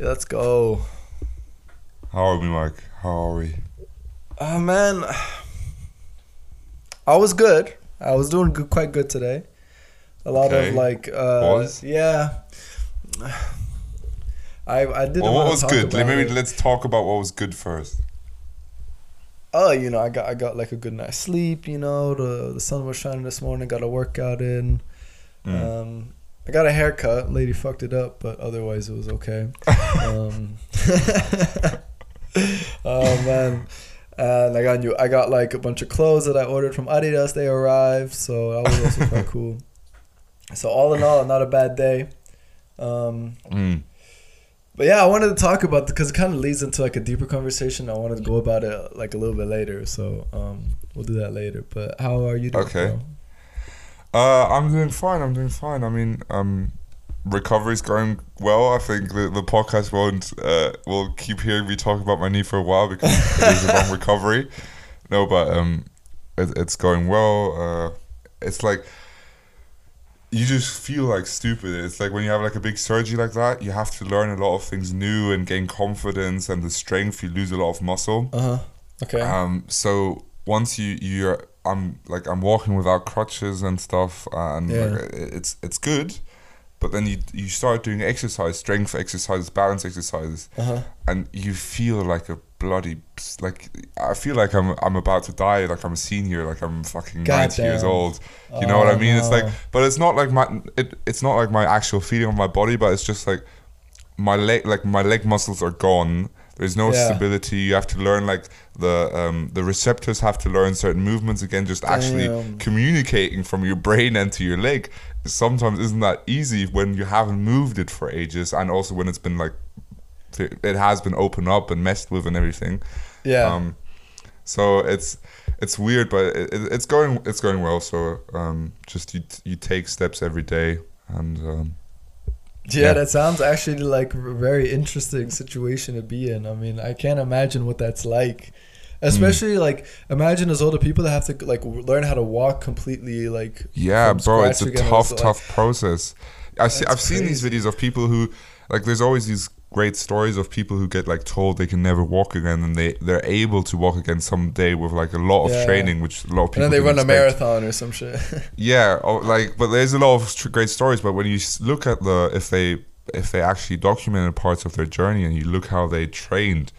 Let's go. How are we, Mike? How are we? Oh man, I was good. I was doing good, quite good today. A lot Okay. of like, uh, Was? yeah. I I didn't. Well, what was good? about Maybe it. let's talk about what was good first. Oh, you know, I got I got like a good night's sleep. You know, the the sun was shining this morning. Got a workout in. Mm. Um, I got a haircut. Lady fucked it up, but otherwise it was okay. um, oh man, and I got new. I got like a bunch of clothes that I ordered from Adidas. They arrived, so that was also quite cool. So all in all, not a bad day. Um, Mm. but yeah, I wanted to talk about because it kind of leads into like a deeper conversation. I wanted to go about it like a little bit later, so um, we'll do that later. But how are you doing? Okay. bro? Uh, I'm doing fine. I'm doing fine. I mean, um, recovery's going well. I think the, the podcast won't uh, will keep hearing me talk about my knee for a while because it is a long recovery. No, but um, it, it's going well. Uh, it's like you just feel like stupid. It's like when you have like a big surgery like that, you have to learn a lot of things new and gain confidence and the strength. You lose a lot of muscle. Uh huh. Okay. Um, so once you you're I'm like I'm walking without crutches and stuff, and Yeah. like, it's it's good. But then you you start doing exercise, strength exercises, balance exercises, Uh huh. and you feel like a bloody like I feel like I'm I'm about to die, like I'm a senior, like I'm fucking ninety years old. You know what I Oh, mean? It's like, but it's not like my it, it's not like my actual feeling of my body, but it's just like my leg like my leg muscles are gone. There's no Yeah. stability. You have to learn like the um, the receptors have to learn certain movements again. Just actually communicating from your brain and to your leg sometimes isn't that easy when you haven't moved it for ages, and also when it's been like it has been opened up and messed with and everything. Yeah. Um, so it's it's weird, but it, it's going it's going well. So um, just you you take steps every day, and um, Yeah, Yeah. that sounds actually like a very interesting situation to be in. I mean, I can't imagine what that's like. Hmm. Especially like imagine as older people that have to like learn how to walk completely like yeah, bro, it's a tough It's, like- tough process. I see, I've seen these videos of people who like. There's always these great stories of people who get like told they can never walk again, and they they're able to walk again someday with like a lot of Yeah. training, which a lot of and people. then they run a marathon or some shit. Yeah, oh, like, but there's a lot of tr- great stories. But when you look at the if they if they actually documented parts of their journey and you look how they trained,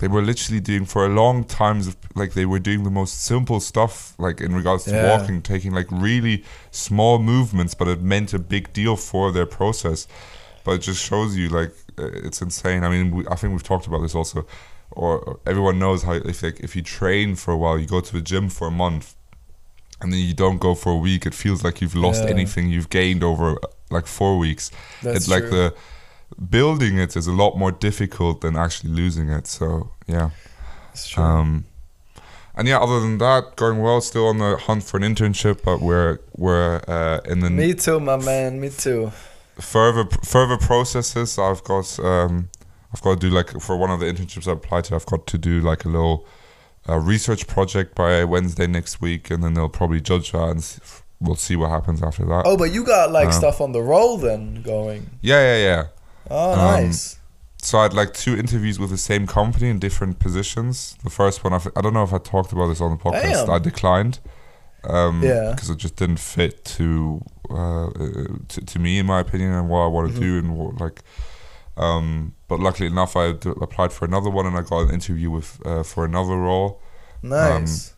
they were literally doing for a long times of like they were doing the most simple stuff like in regards to Yeah. walking, taking like really small movements, but it meant a big deal for their process. But it just shows you like uh, it's insane. I mean, we, I think we've talked about this also, or, everyone knows how if like if you train for a while, you go to the gym for a month and then you don't go for a week, it feels like you've lost Yeah. anything you've gained over like four weeks. That's it's like true. the building it is a lot more difficult than actually losing it. So yeah. It's true. Um, and yeah, other than that, going well. Still on the hunt for an internship, but we're we're uh, in the me too, my man. Me too. Further further processes. I've got um, I've got to do like for one of the internships I applied to. I've got to do like a little uh, research project by Wednesday next week, and then they'll probably judge that, and s- we'll see what happens after that. Oh, but you got like Uh, stuff on the roll then going. Yeah, yeah, yeah. Oh, Um, nice. So I had like two interviews with the same company in different positions. The first one, I've, I don't know if I talked about this on the podcast. Damn. I declined. Um, Yeah. Because it just didn't fit to, uh, to to me, in my opinion, and what I want to Mhm. do, and what, like. Um, but luckily enough, I d- applied for another one, and I got an interview with uh, for another role. nice.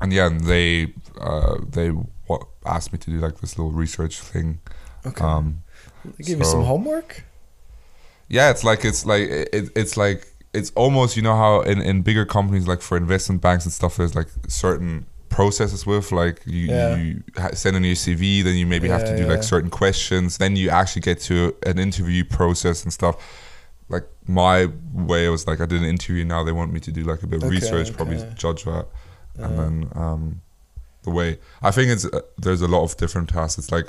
And yeah, and they uh, they wa- asked me to do like this little research thing. okay. Um, they give you some homework. Yeah, it's like it's like it, it's like it's almost you know how in, in bigger companies like for investment banks and stuff there's like certain processes with like you, Yeah. you send in your CV then you maybe have to do yeah. like certain questions then you actually get to an interview process and stuff like my way was like I did an interview now they want me to do like a bit of Okay, research probably judge that and then um, the way I think it's uh, there's a lot of different tasks. It's like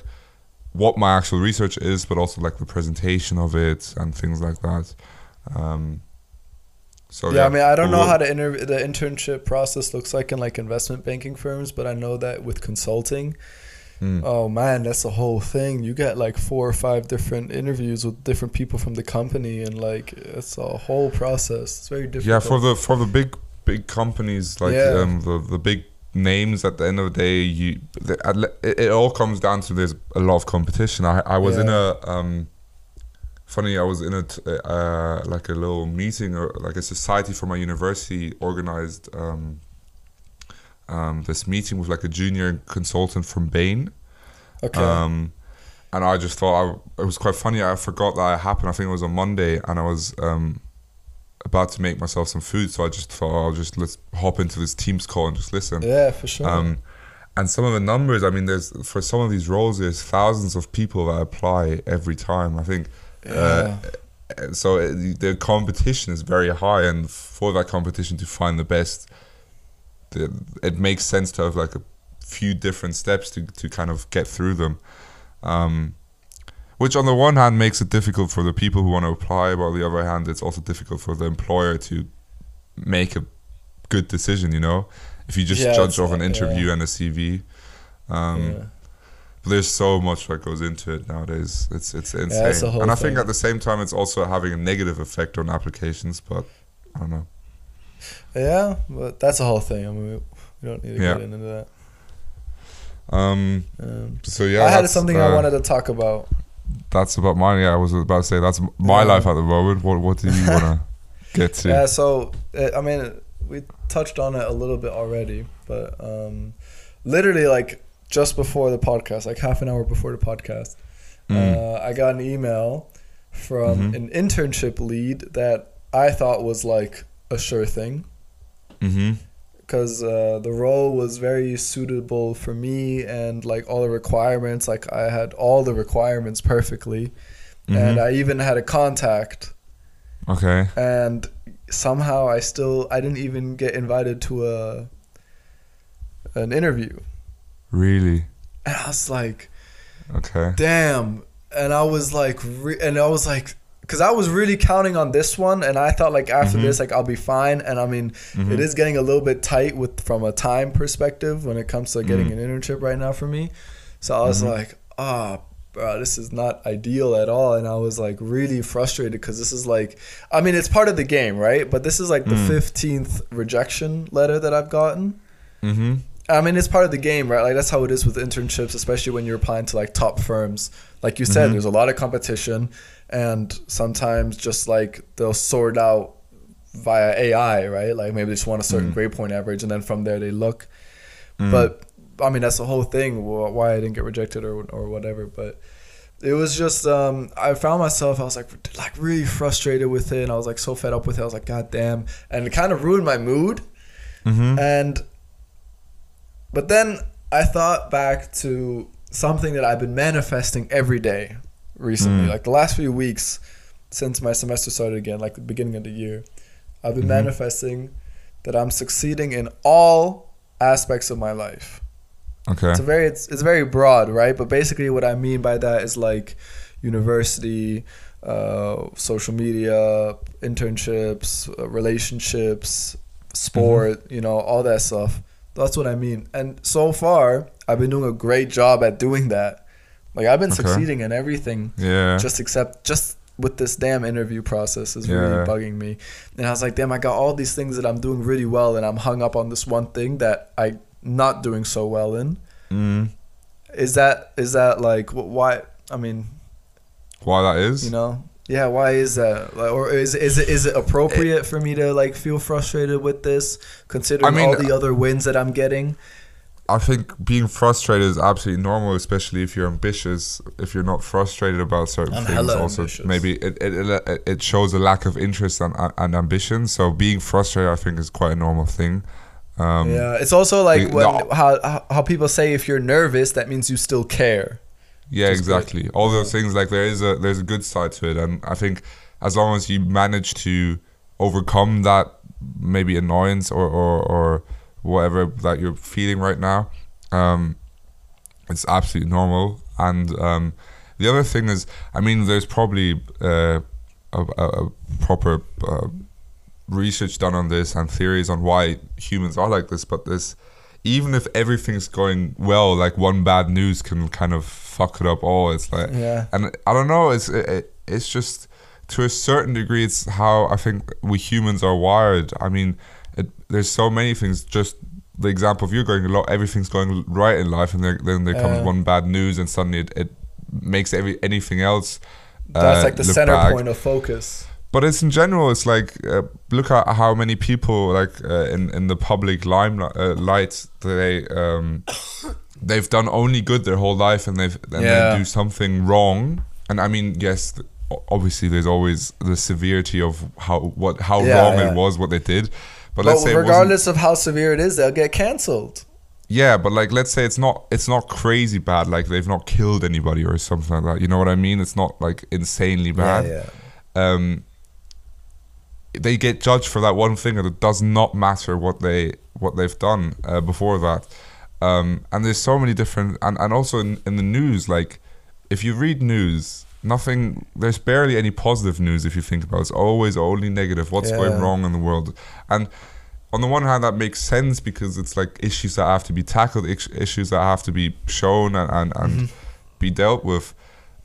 what my actual research is, but also like the presentation of it and things like that. Um, so yeah, I mean, I don't know how the inter- the internship process looks like in like investment banking firms, but I know that with consulting, Mm. Oh man, that's the whole thing. You get like four or five different interviews with different people from the company, and like it's a whole process. It's very difficult. Yeah, for the for the big big companies like Yeah. um, the the big names at the end of the day, you the, it, it all comes down to there's a lot of competition. I I was in a um, funny. I was in a uh, like a little meeting or like a society from my university organized um, um, this meeting with like a junior consultant from Bain. okay. Um, and I just thought I, it was quite funny. I forgot that it happened. I think it was on Monday, and I was um, about to make myself some food. So I just thought I'll just let's hop into this Teams call and just listen. yeah, for sure. Um, and some of the numbers, I mean, there's for some of these roles, there's thousands of people that apply every time. I think. Yeah. Uh, so it, the competition is very high, and for that competition to find the best, the, it makes sense to have like a few different steps to, to kind of get through them. Um, which on the one hand makes it difficult for the people who want to apply, but on the other hand, it's also difficult for the employer to make a good decision. You know, if you just Yeah, judge off an interview yeah. and a CV. Um, yeah. But there's so much that goes into it nowadays. It's it's insane. whole and I think at the same time it's also having a negative effect on applications, but I don't know. Yeah, but that's a whole thing. I mean, we, we don't need to Yeah. get into that. Um Um, so yeah, I had something uh, I wanted to talk about. That's about mine. Yeah, I was about to say that's my Yeah. life at the moment. What what do you wanna get to? Yeah, so uh, I mean, we touched on it a little bit already, but um, literally like just before the podcast, like half an hour before the podcast, Mm. uh, I got an email from Mhm. an internship lead that I thought was like a sure thing Mm-hmm. because uh, the role was very suitable for me and like all the requirements. Like I had all the requirements perfectly, and Mhm. I even had a contact Okay. and somehow I still I didn't even get invited to a an interview. Really? And I was like, Okay. damn. And I was like re- and I was like cuz I was really counting on this one and I thought like after Mhm. this like I'll be fine and I mean Mhm. it is getting a little bit tight with from a time perspective when it comes to getting Mm. an internship right now for me. So I was Mhm. like, ah, bro, this is not ideal at all. And I was like really frustrated because this is like, I mean, it's part of the game, right? But this is like the Mm. 15th rejection letter that I've gotten. Mm-hmm. I mean, it's part of the game, right? Like that's how it is with internships, especially when you're applying to like top firms. Like you said, Mhm. there's a lot of competition, and sometimes just like they'll sort out via AI, right? Like maybe they just want a certain Mm. grade point average, and then from there they look. Mm. But I mean, that's the whole thing. Why I didn't get rejected or or whatever. But it was just um, I found myself. I was like like really frustrated with it, and I was like so fed up with it. I was like, God damn, and it kind of ruined my mood. Mm-hmm. And but then I thought back to something that I've been manifesting every day recently, Mm. like the last few weeks since my semester started again, like the beginning of the year. I've been Mhm. manifesting that I'm succeeding in all aspects of my life. Okay. It's a very it's, it's very broad, right? But basically what I mean by that is like university, uh, social media, internships, uh, relationships, sport, you know, all that stuff. That's what I mean. And so far, I've been doing a great job at doing that. Like I've been Okay. succeeding in everything Yeah. just except just with this damn interview process is really bugging me. And I was like, damn, I got all these things that I'm doing really well, and I'm hung up on this one thing that I not doing so well in. mm. Is that is that like why? I mean, Why that is? you know, yeah. Why is that? Like, or is is it is it appropriate for me to like feel frustrated with this, considering I mean, all the other wins that I'm getting? I think being frustrated is absolutely normal, especially if you're ambitious. If you're not frustrated about certain I'm things, also ambitious. maybe it, it it it shows a lack of interest and and ambition. So being frustrated, I think, is quite a normal thing. Um, yeah, it's also like the- when, how how- how people say if you're nervous, that means you still care. Yeah, Which is good. exactly. All those things like there is a there's a good side to it, and I think as long as you manage to overcome that maybe annoyance or or, or whatever that you're feeling right now, um, it's absolutely normal. And um, the other thing is, I mean, there's probably uh, a, a, a proper uh, research done on this and theories on why humans are like this, but this even if everything's going well, like one bad news can kind of fuck it up all. It's like, Yeah. and I don't know. It's it, it's just to a certain degree, it's how I think we humans are wired. I mean, it, there's so many things. Just the example of you going a lot, everything's going right in life, and then there comes Yeah. one bad news, and suddenly it, it makes every anything else. That's uh, like the center point of focus. But it's in general. It's like uh, look at how many people like uh, in in the public limelight uh, light they um, they've done only good their whole life, and they've and Yeah. they do something wrong. And I mean, yes, th- obviously there's always the severity of how what how Yeah, wrong yeah. it was what they did. But, But let's say regardless of how severe it is, they'll get canceled. yeah, but like let's say it's not it's not crazy bad. Like they've not killed anybody or something like that. You know what I mean? It's not like insanely bad. Um, they get judged for that one thing, and it does not matter what they what they've done uh, before that. Um, and there's so many different, and, and also in, in the news, like if you read news, nothing, there's barely any positive news if you think about it. It's always only negative. What's Yeah. going wrong in the world? And on the one hand, that makes sense because it's like issues that have to be tackled, is- issues that have to be shown and, and, and be dealt with.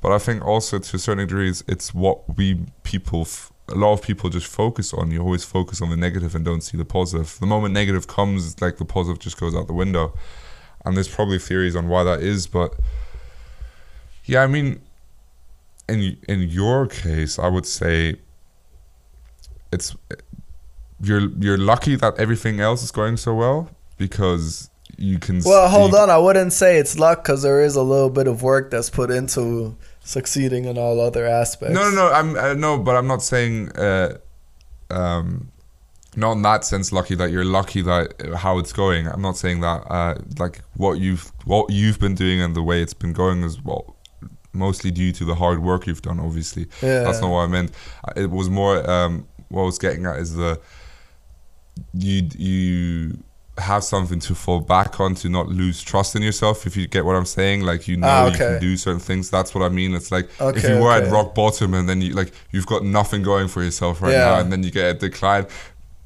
But I think also to a certain degree, it's, it's what we people, f- a lot of people just focus on. You always focus on the negative and don't see the positive. The moment negative comes, it's like the positive just goes out the window. And there's probably theories on why that is, but yeah, I mean, in in your case, I would say it's you're you're lucky that everything else is going so well because you can. Well, hold on. I wouldn't say it's luck because there is a little bit of work that's put into succeeding in all other aspects. No, no, no. I'm uh, no, but I'm not saying. Uh, um, not in that sense lucky that you're lucky that uh, how it's going. I'm not saying that. Uh, like what you've what you've been doing and the way it's been going is well, mostly due to the hard work you've done. Obviously, Yeah. that's not what I meant. It was more. Um, what I was getting at is the you you have something to fall back on to not lose trust in yourself if you get what i'm saying like you know Ah, you can do certain things that's what i mean it's like if you were at rock bottom and then you like you've got nothing going for yourself right Yeah. now and then you get a decline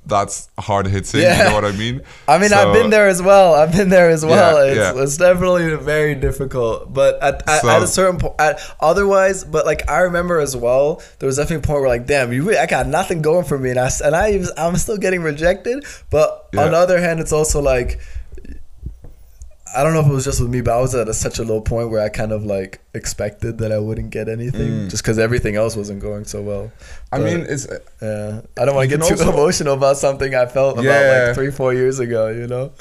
that's hard hitting you know what i mean I mean, So- I've been there as well. I've been there as well. Yeah, it's, yeah. it's definitely very difficult. But at, at, So- at a certain point, at, otherwise, but like I remember as well, there was definitely a point where like, damn, you, I got nothing going for me, and I and I I'm still getting rejected. But Yeah. on the other hand, it's also like. I don't know if it was just with me, but I was at a, such a low point where I kind of like expected that I wouldn't get anything Mm. just because everything else wasn't going so well. i mean it's yeah, I don't want to get too also- emotional about something I felt about like three, four years ago. You know?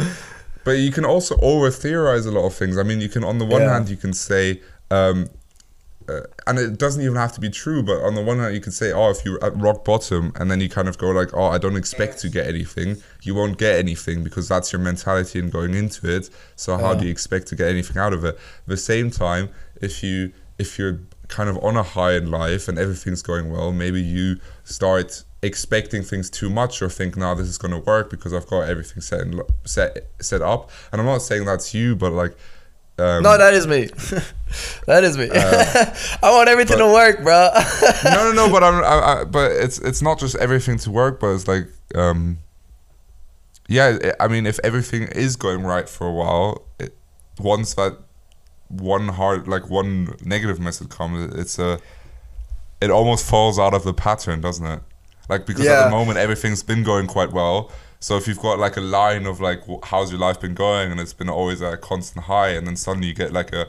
But you can also over theorize a lot of things. I mean, you can on the one Yeah. hand you can say, um, uh, and it doesn't even have to be true. But on the one hand, you can say, oh, if you're at rock bottom, and then you kind of go like, oh, I don't expect to get anything. You won't get anything because that's your mentality and going into it. So how Yeah. do you expect to get anything out of it? At the same time, if you if you're kind of on a high in life and everything's going well, maybe you start expecting things too much or think, now this is going to work because I've got everything set and set set up. And I'm not saying that's you, but like, um, No, that is me. that is me. I want everything but- to work, bro. no, no, no. But I'm, I, I, but it's it's not just everything to work, but it's like, um, yeah. I mean, if everything is going right for a while, it, once that one hard, like one negative message comes, it's a, it almost falls out of the pattern, doesn't it? Like because at the moment everything's been going quite well. So if you've got like a line of like, how's your life been going, and it's been always at a constant high, and then suddenly you get like a,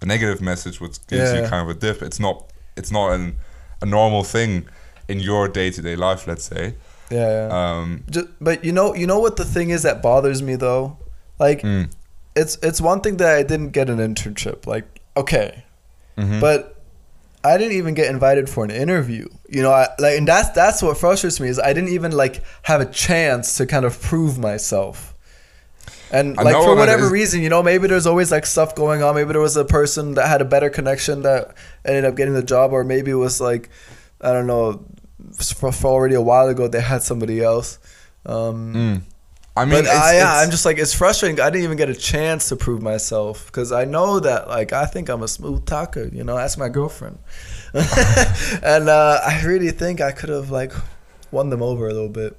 a negative message, which gives you kind of a dip. It's not, it's not an, a normal thing in your day to day life. Let's say. yeah, yeah. Um, Just, but you know, you know what the thing is that bothers me though. Like, mm, it's it's one thing that I didn't get an internship. Like, okay, mhm. but I didn't even get invited for an interview. You know, I, like, and that's that's what frustrates me is I didn't even like have a chance to kind of prove myself. And like for whatever reason, you know, maybe there's always like stuff going on. Maybe there was a person that had a better connection that ended up getting the job, or maybe it was like, I don't know, for, for already a while ago they had somebody else. Um, Mm. I mean, it's- I, yeah, it's- I'm just like it's frustrating. I didn't even get a chance to prove myself because I know that like I think I'm a smooth talker. You know, that's my girlfriend, and uh, I really think I could have like won them over a little bit.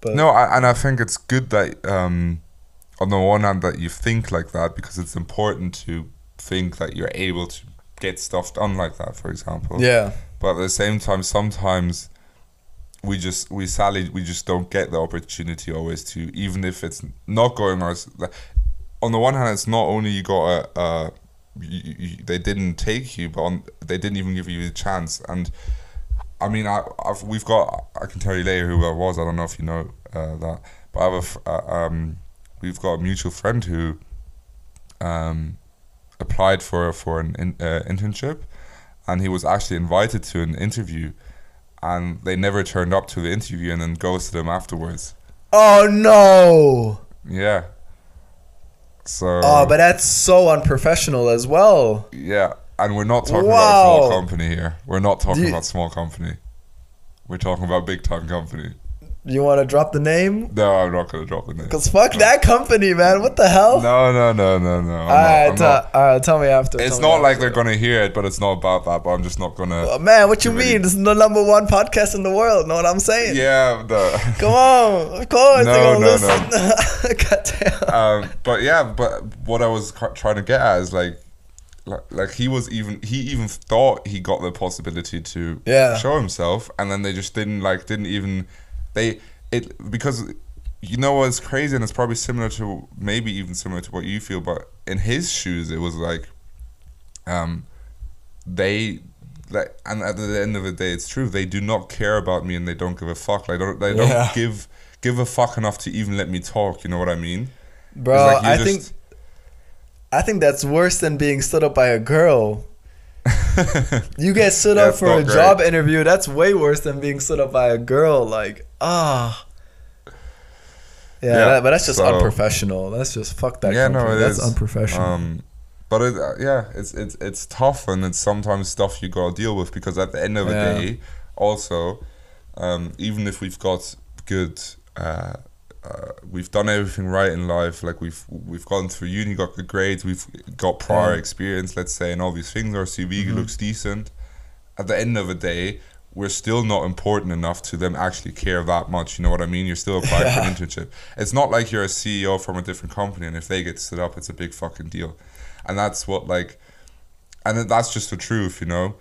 But No, I, and I think it's good that um, on the one hand that you think like that because it's important to think that you're able to get stuff done like that, for example. Yeah. But at the same time, sometimes we just we sadly we just don't get the opportunity always to even if it's not going as on the one hand it's not only you got a, uh you, you, they didn't take you but on, they didn't even give you a chance. And I mean I I've, we've got I can tell you later who I was I don't know if you know uh, that but I have a uh, um we've got a mutual friend who um applied for for an in, uh, internship and he was actually invited to an interview and they never turned up to the interview and then ghosted him afterwards. Oh no. Yeah. So. Oh, but that's so unprofessional as well. Yeah, and we're not talking Wow. about a small company here. We're not talking you- about small company. We're talking about big time company. You want to drop the name? No, I'm not gonna drop the name. Cause fuck that company, man. What the hell? No, no, no, no, no. I'm all right, I'm t- not- all right, tell me after. it's me not like they're gonna hear it, but it's not about that. But I'm just not gonna. Oh, man, what you mean? This is the number one podcast in the world. Know what I'm saying? Yeah, the. Come on, of course No, they're gonna no, listen. God damn. um, but yeah, but what I was trying to get at is like, like, like he was even he even thought he got the possibility to Yeah. show himself, and then they just didn't like didn't even they it because you know what's crazy, and it's probably similar to maybe even similar to what you feel, but in his shoes, it was like, um, they. Like, and at the end of the day, it's true. They do not care about me, and they don't give a fuck. Like, don't they don't Yeah. give give a fuck enough to even let me talk. You know what I mean? Bro, like I just- think I think that's worse than being stood up by a girl. You get stood Yeah, up for a great. job interview. That's way worse than being stood up by a girl. Like, ah. Yeah, Yeah, that- but that's just so- unprofessional. That's just fuck that. yeah, no, company. it that's is. unprofessional. Um, but it, uh, yeah, it's it's it's tough, and it's sometimes stuff you gotta deal with because at the end of the Yeah. day, also, um, even if we've got good, uh, uh, we've done everything right in life. Like we've we've gone through uni, got good grades, we've got prior Yeah. experience, let's say, and all these things. Our CV Mhm. looks decent. At the end of the day. We're still not important enough to them actually care that much. You know what I mean? You're still applying for an internship. It's not like you're a CEO from a different company, and if they get stood up, it's a big fucking deal. And that's what like, and that's just the truth, you know.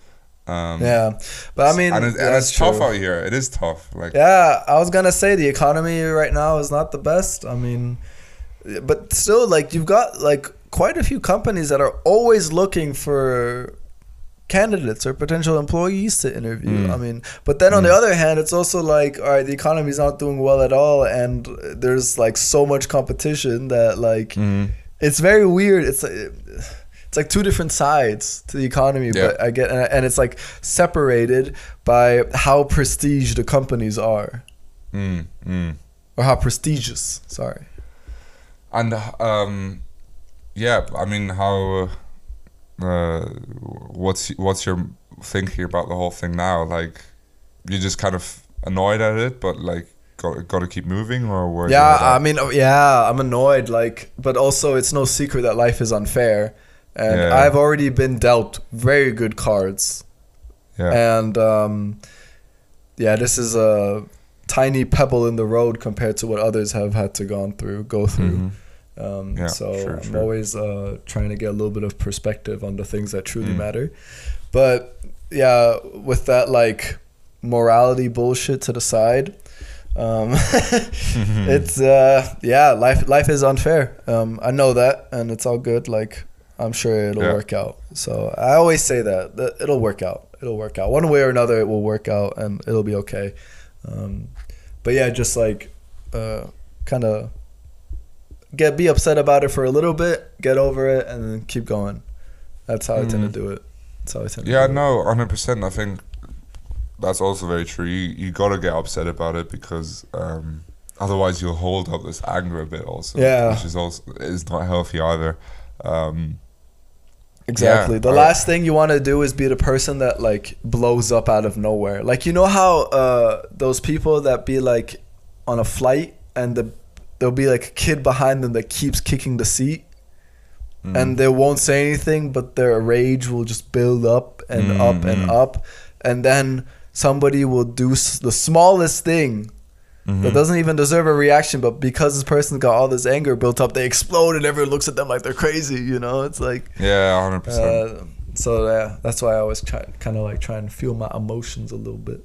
Um, yeah, but I mean, and, it, and it's tough out here. It is tough. Like, Yeah, I was gonna say the economy right now is not the best. I mean, but still, like you've got like quite a few companies that are always looking for candidates or potential employees to interview. Mm. I mean, but then on the Mm. other hand, it's also like, all right, the economy's not doing well at all, and there's like so much competition that like Mhm. it's very weird. It's it's like two different sides to the economy, Yeah. but I get and and it's like separated by how prestige the companies are mm, mm. or how prestigious. Sorry. and um, yeah. I mean, how? Uh, what's what's your thinking about the whole thing now? Like, you just kind of annoyed at it, but like, got got to keep moving, or? Yeah, I mean, oh, yeah, I'm annoyed. Like, but also, it's no secret that life is unfair, and Yeah. I've already been dealt very good cards, yeah. and um, yeah, this is a tiny pebble in the road compared to what others have had to gone through, go through. Mhm. Um, Yeah, so sure, I'm sure. always uh, trying to get a little bit of perspective on the things that truly Mm. matter. But yeah, with that like morality bullshit to the side, um, it's uh, yeah, life life is unfair. Um, I know that, and it's all good. Like I'm sure it'll Yeah. work out. So I always say that, that it'll work out. It'll work out one way or another. It will work out, and it'll be okay. Um, but yeah, just like uh, kind of get be upset about it for a little bit, get over it, and then keep going. That's how I tend to do it. That's how I tend. Yeah, to do no, hundred percent. I think that's also very true. You you gotta get upset about it because um, otherwise you'll hold up this anger a bit also. Yeah. which is also is not healthy either. Um. Exactly. Yeah, the I- last thing you want to do is be the person that like blows up out of nowhere. Like you know how uh, those people that be like on a flight and the there'll be like a kid behind them that keeps kicking the seat. mm, and they won't say anything, but their rage will just build up and up and Mhm. up, and then somebody will do s- the smallest thing, Mm-hmm. that doesn't even deserve a reaction, but because this person's got all this anger built up, they explode and everyone looks at them like they're crazy. You know, it's like. Yeah, hundred percent. Uh, so yeah, that's why I always try, kind of like try and feel my emotions a little bit,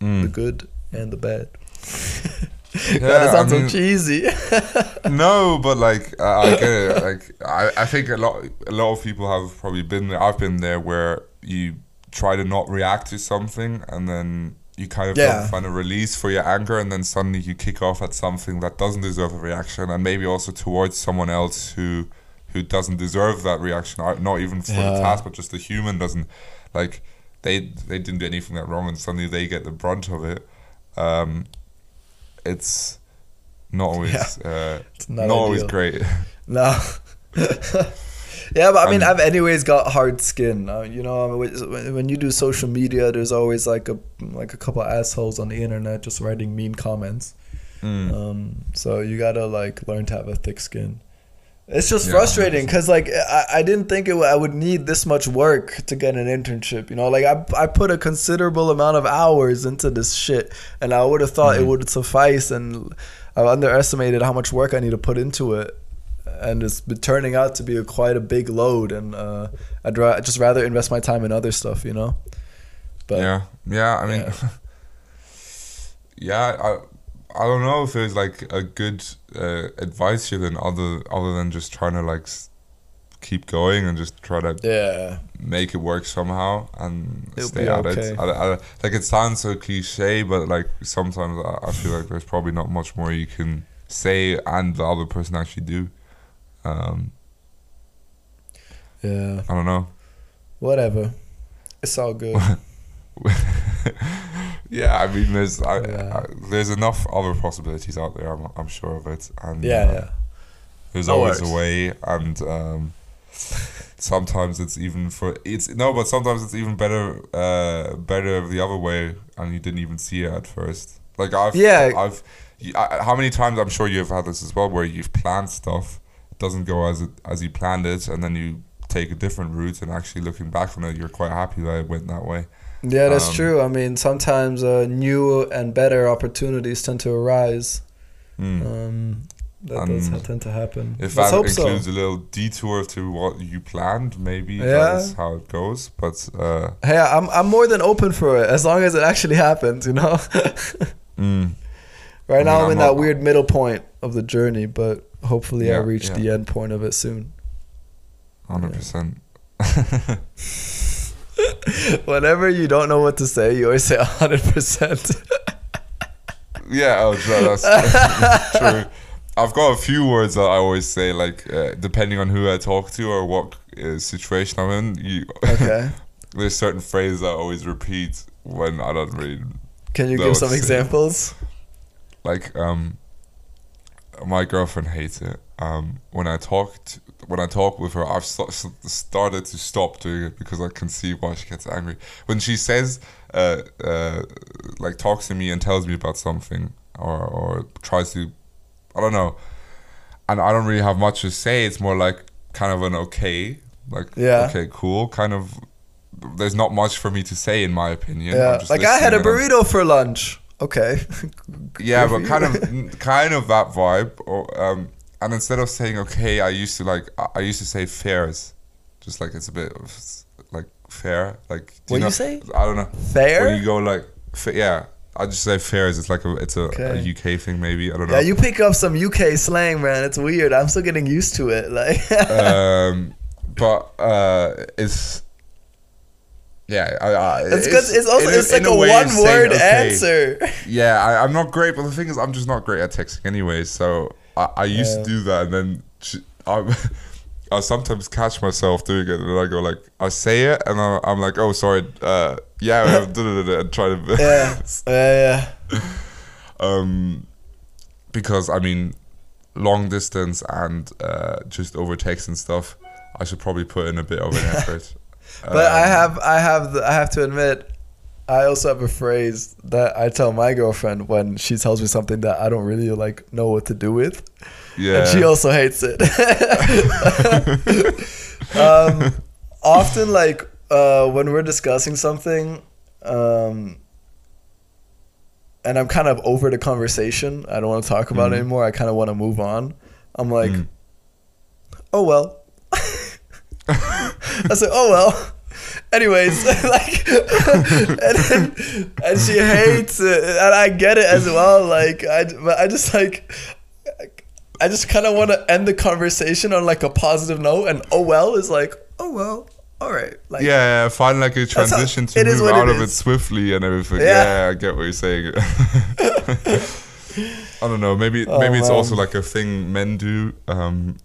the Mm. good and the bad. Yeah, that sounds I mean- so cheesy. No, but like I I get it. Like I, I think a lot a lot of people have probably been there. I've been there where you try to not react to something and then you kind of Yeah. find a release for your anger and then suddenly you kick off at something that doesn't deserve a reaction and maybe also towards someone else who who doesn't deserve that reaction. Not even for the task, but just the human doesn't like they they didn't do anything that wrong and suddenly they get the brunt of it. Um, it's not always uh, It's not, not always great. No. yeah, but I mean, And- I've anyways got hard skin. Uh, you know, when when you do social media, there's always like a like a couple assholes on the internet just writing mean comments. Mm. Um, so you gotta like learn to have a thick skin. It's just Yeah, frustrating because like I, I didn't think it w- I would need this much work to get an internship. You know, like I I put a considerable amount of hours into this shit, and I would have thought it Mhm. would suffice, and I underestimated how much work I need to put into it, and it's been turning out to be a, quite a big load. And uh, I'd ra- just rather invest my time in other stuff. You know. But yeah, yeah. I mean, yeah. yeah. I I don't know if there's like a good uh, advice here than other other than just trying to like keep going and just try to yeah, make it work somehow and It'll stay at okay. it. I, I, like it sounds so cliche, but like sometimes I, I feel like there's probably not much more you can say and the other person actually do. Um, yeah, I don't know. whatever. It's all good. yeah, I mean, there's I, Yeah. I, there's enough other possibilities out there. I'm, I'm sure of it. And yeah, uh, yeah. there's That always works. a way, and um, sometimes it's even for it's no, but sometimes it's even better, uh, better the other way, and you didn't even see it at first. Like I've, Yeah. I've, I- how many times I'm sure you've had this as well, where you've planned stuff, doesn't go as it as you planned it, and then you take a different route, and actually looking back on it, you're quite happy that it went that way. Yeah, that's Um, true. I mean, sometimes uh, new and better opportunities tend to arise. Mm. Um, that does And ha- tend to happen. If Let's that hope so. includes a little detour to what you planned, maybe Yeah. that's how it goes. But uh, Hey, I'm I'm more than open for it as long as it actually happens. You know. mm, right I now, I'm in I'm that weird middle point of the journey, but hopefully, I reach yeah. the end point of it soon. Hundred percent. Whenever you don't know what to say, you always say hundred percent. Yeah, oh, no, that's true. I've got a few words that I always say, like uh, depending on who I talk to or what uh, situation I'm in. You, Okay. there's certain phrases I always repeat when I don't really Can you give some examples? like um my girlfriend hates it um when i talked when i talk with her i've st- started to stop doing it because i can see why she gets angry when she says uh uh like talks to me and tells me about something or or tries to i don't know and i don't really have much to say it's more like kind of an okay like Yeah. okay cool kind of there's not much for me to say in my opinion Yeah. just Like I had a listening and I'm- burrito for lunch. Okay. yeah, but kind of, kind of that vibe. Or um, and instead of saying okay, I used to like I- used to say fairs, just like it's a bit of like fair. Like do What know, you say? I don't know. Fair. When you go like fa- yeah, I just say fairs. It's like a it's a, Okay. a UK thing maybe. I don't know. Yeah, you pick up some UK slang, man. It's weird. I'm still getting used to it. Like, um, but uh, it's. Yeah, I, I, it's good. It's also in it's like in a, one word okay. answer. Yeah, I, I'm not great, but the thing is, I'm just not great at texting anyway. So I, I used Yeah. to do that, and then I, I sometimes catch myself doing it, and then I go like, I say it, and I, I'm like, oh, sorry, uh, yeah, and try to, Yeah, yeah, yeah. um, because I mean, long distance and uh, just over text and stuff, I should probably put in a bit of an effort. But I Um, have, I have, the, I have to admit, I also have a phrase that I tell my girlfriend when she tells me something that I don't really like know what to do with, yeah, and she also hates it. um, often, like uh, when we're discussing something, um, and I'm kind of over the conversation. I don't want to talk about it Mhm. anymore. I kind of want to move on. I'm like, Mm. oh well. I said, oh well. Anyways, like, and, then, and she hates it, and I get it as well. Like, I, but I just like, I just kind of want to end the conversation on like a positive note, and oh well is like, oh well, all right. Like, yeah, yeah, find like a transition to move what it out of it swiftly and everything. Yeah. Yeah, I get what you're saying. I don't know. Maybe Oh, maybe it's man. also like a thing men do. Um,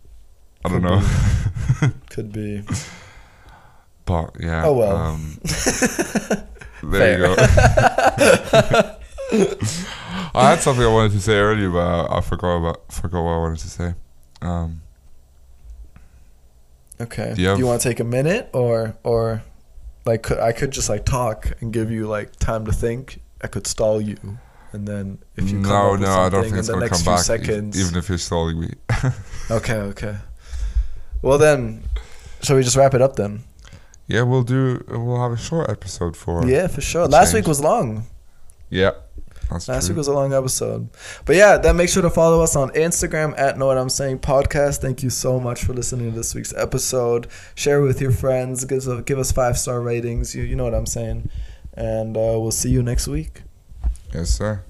I don't Could know. could be. But yeah. Oh, well. Um, there you go. I had something I wanted to say earlier, but I forgot about forgot what I wanted to say. Um, Okay. Do you you, want to take a minute, or or like could, I could just like talk and give you like time to think. I could stall you, and then if you come no, up with no, I don't think in it's gonna come back, seconds. even if you're stalling me. okay, okay. Well then, shall we just wrap it up then? Yeah, we'll do. We'll have a short episode for. yeah, for sure. Last change. week was long. Yeah. That's Last true. week was a long episode. But yeah, then make sure to follow us on Instagram at Know What I'm Saying Podcast. Thank you so much for listening to this week's episode. Share it with your friends. Give us, give us five star ratings. You, you know what I'm saying. And uh, we'll see you next week. yes, sir.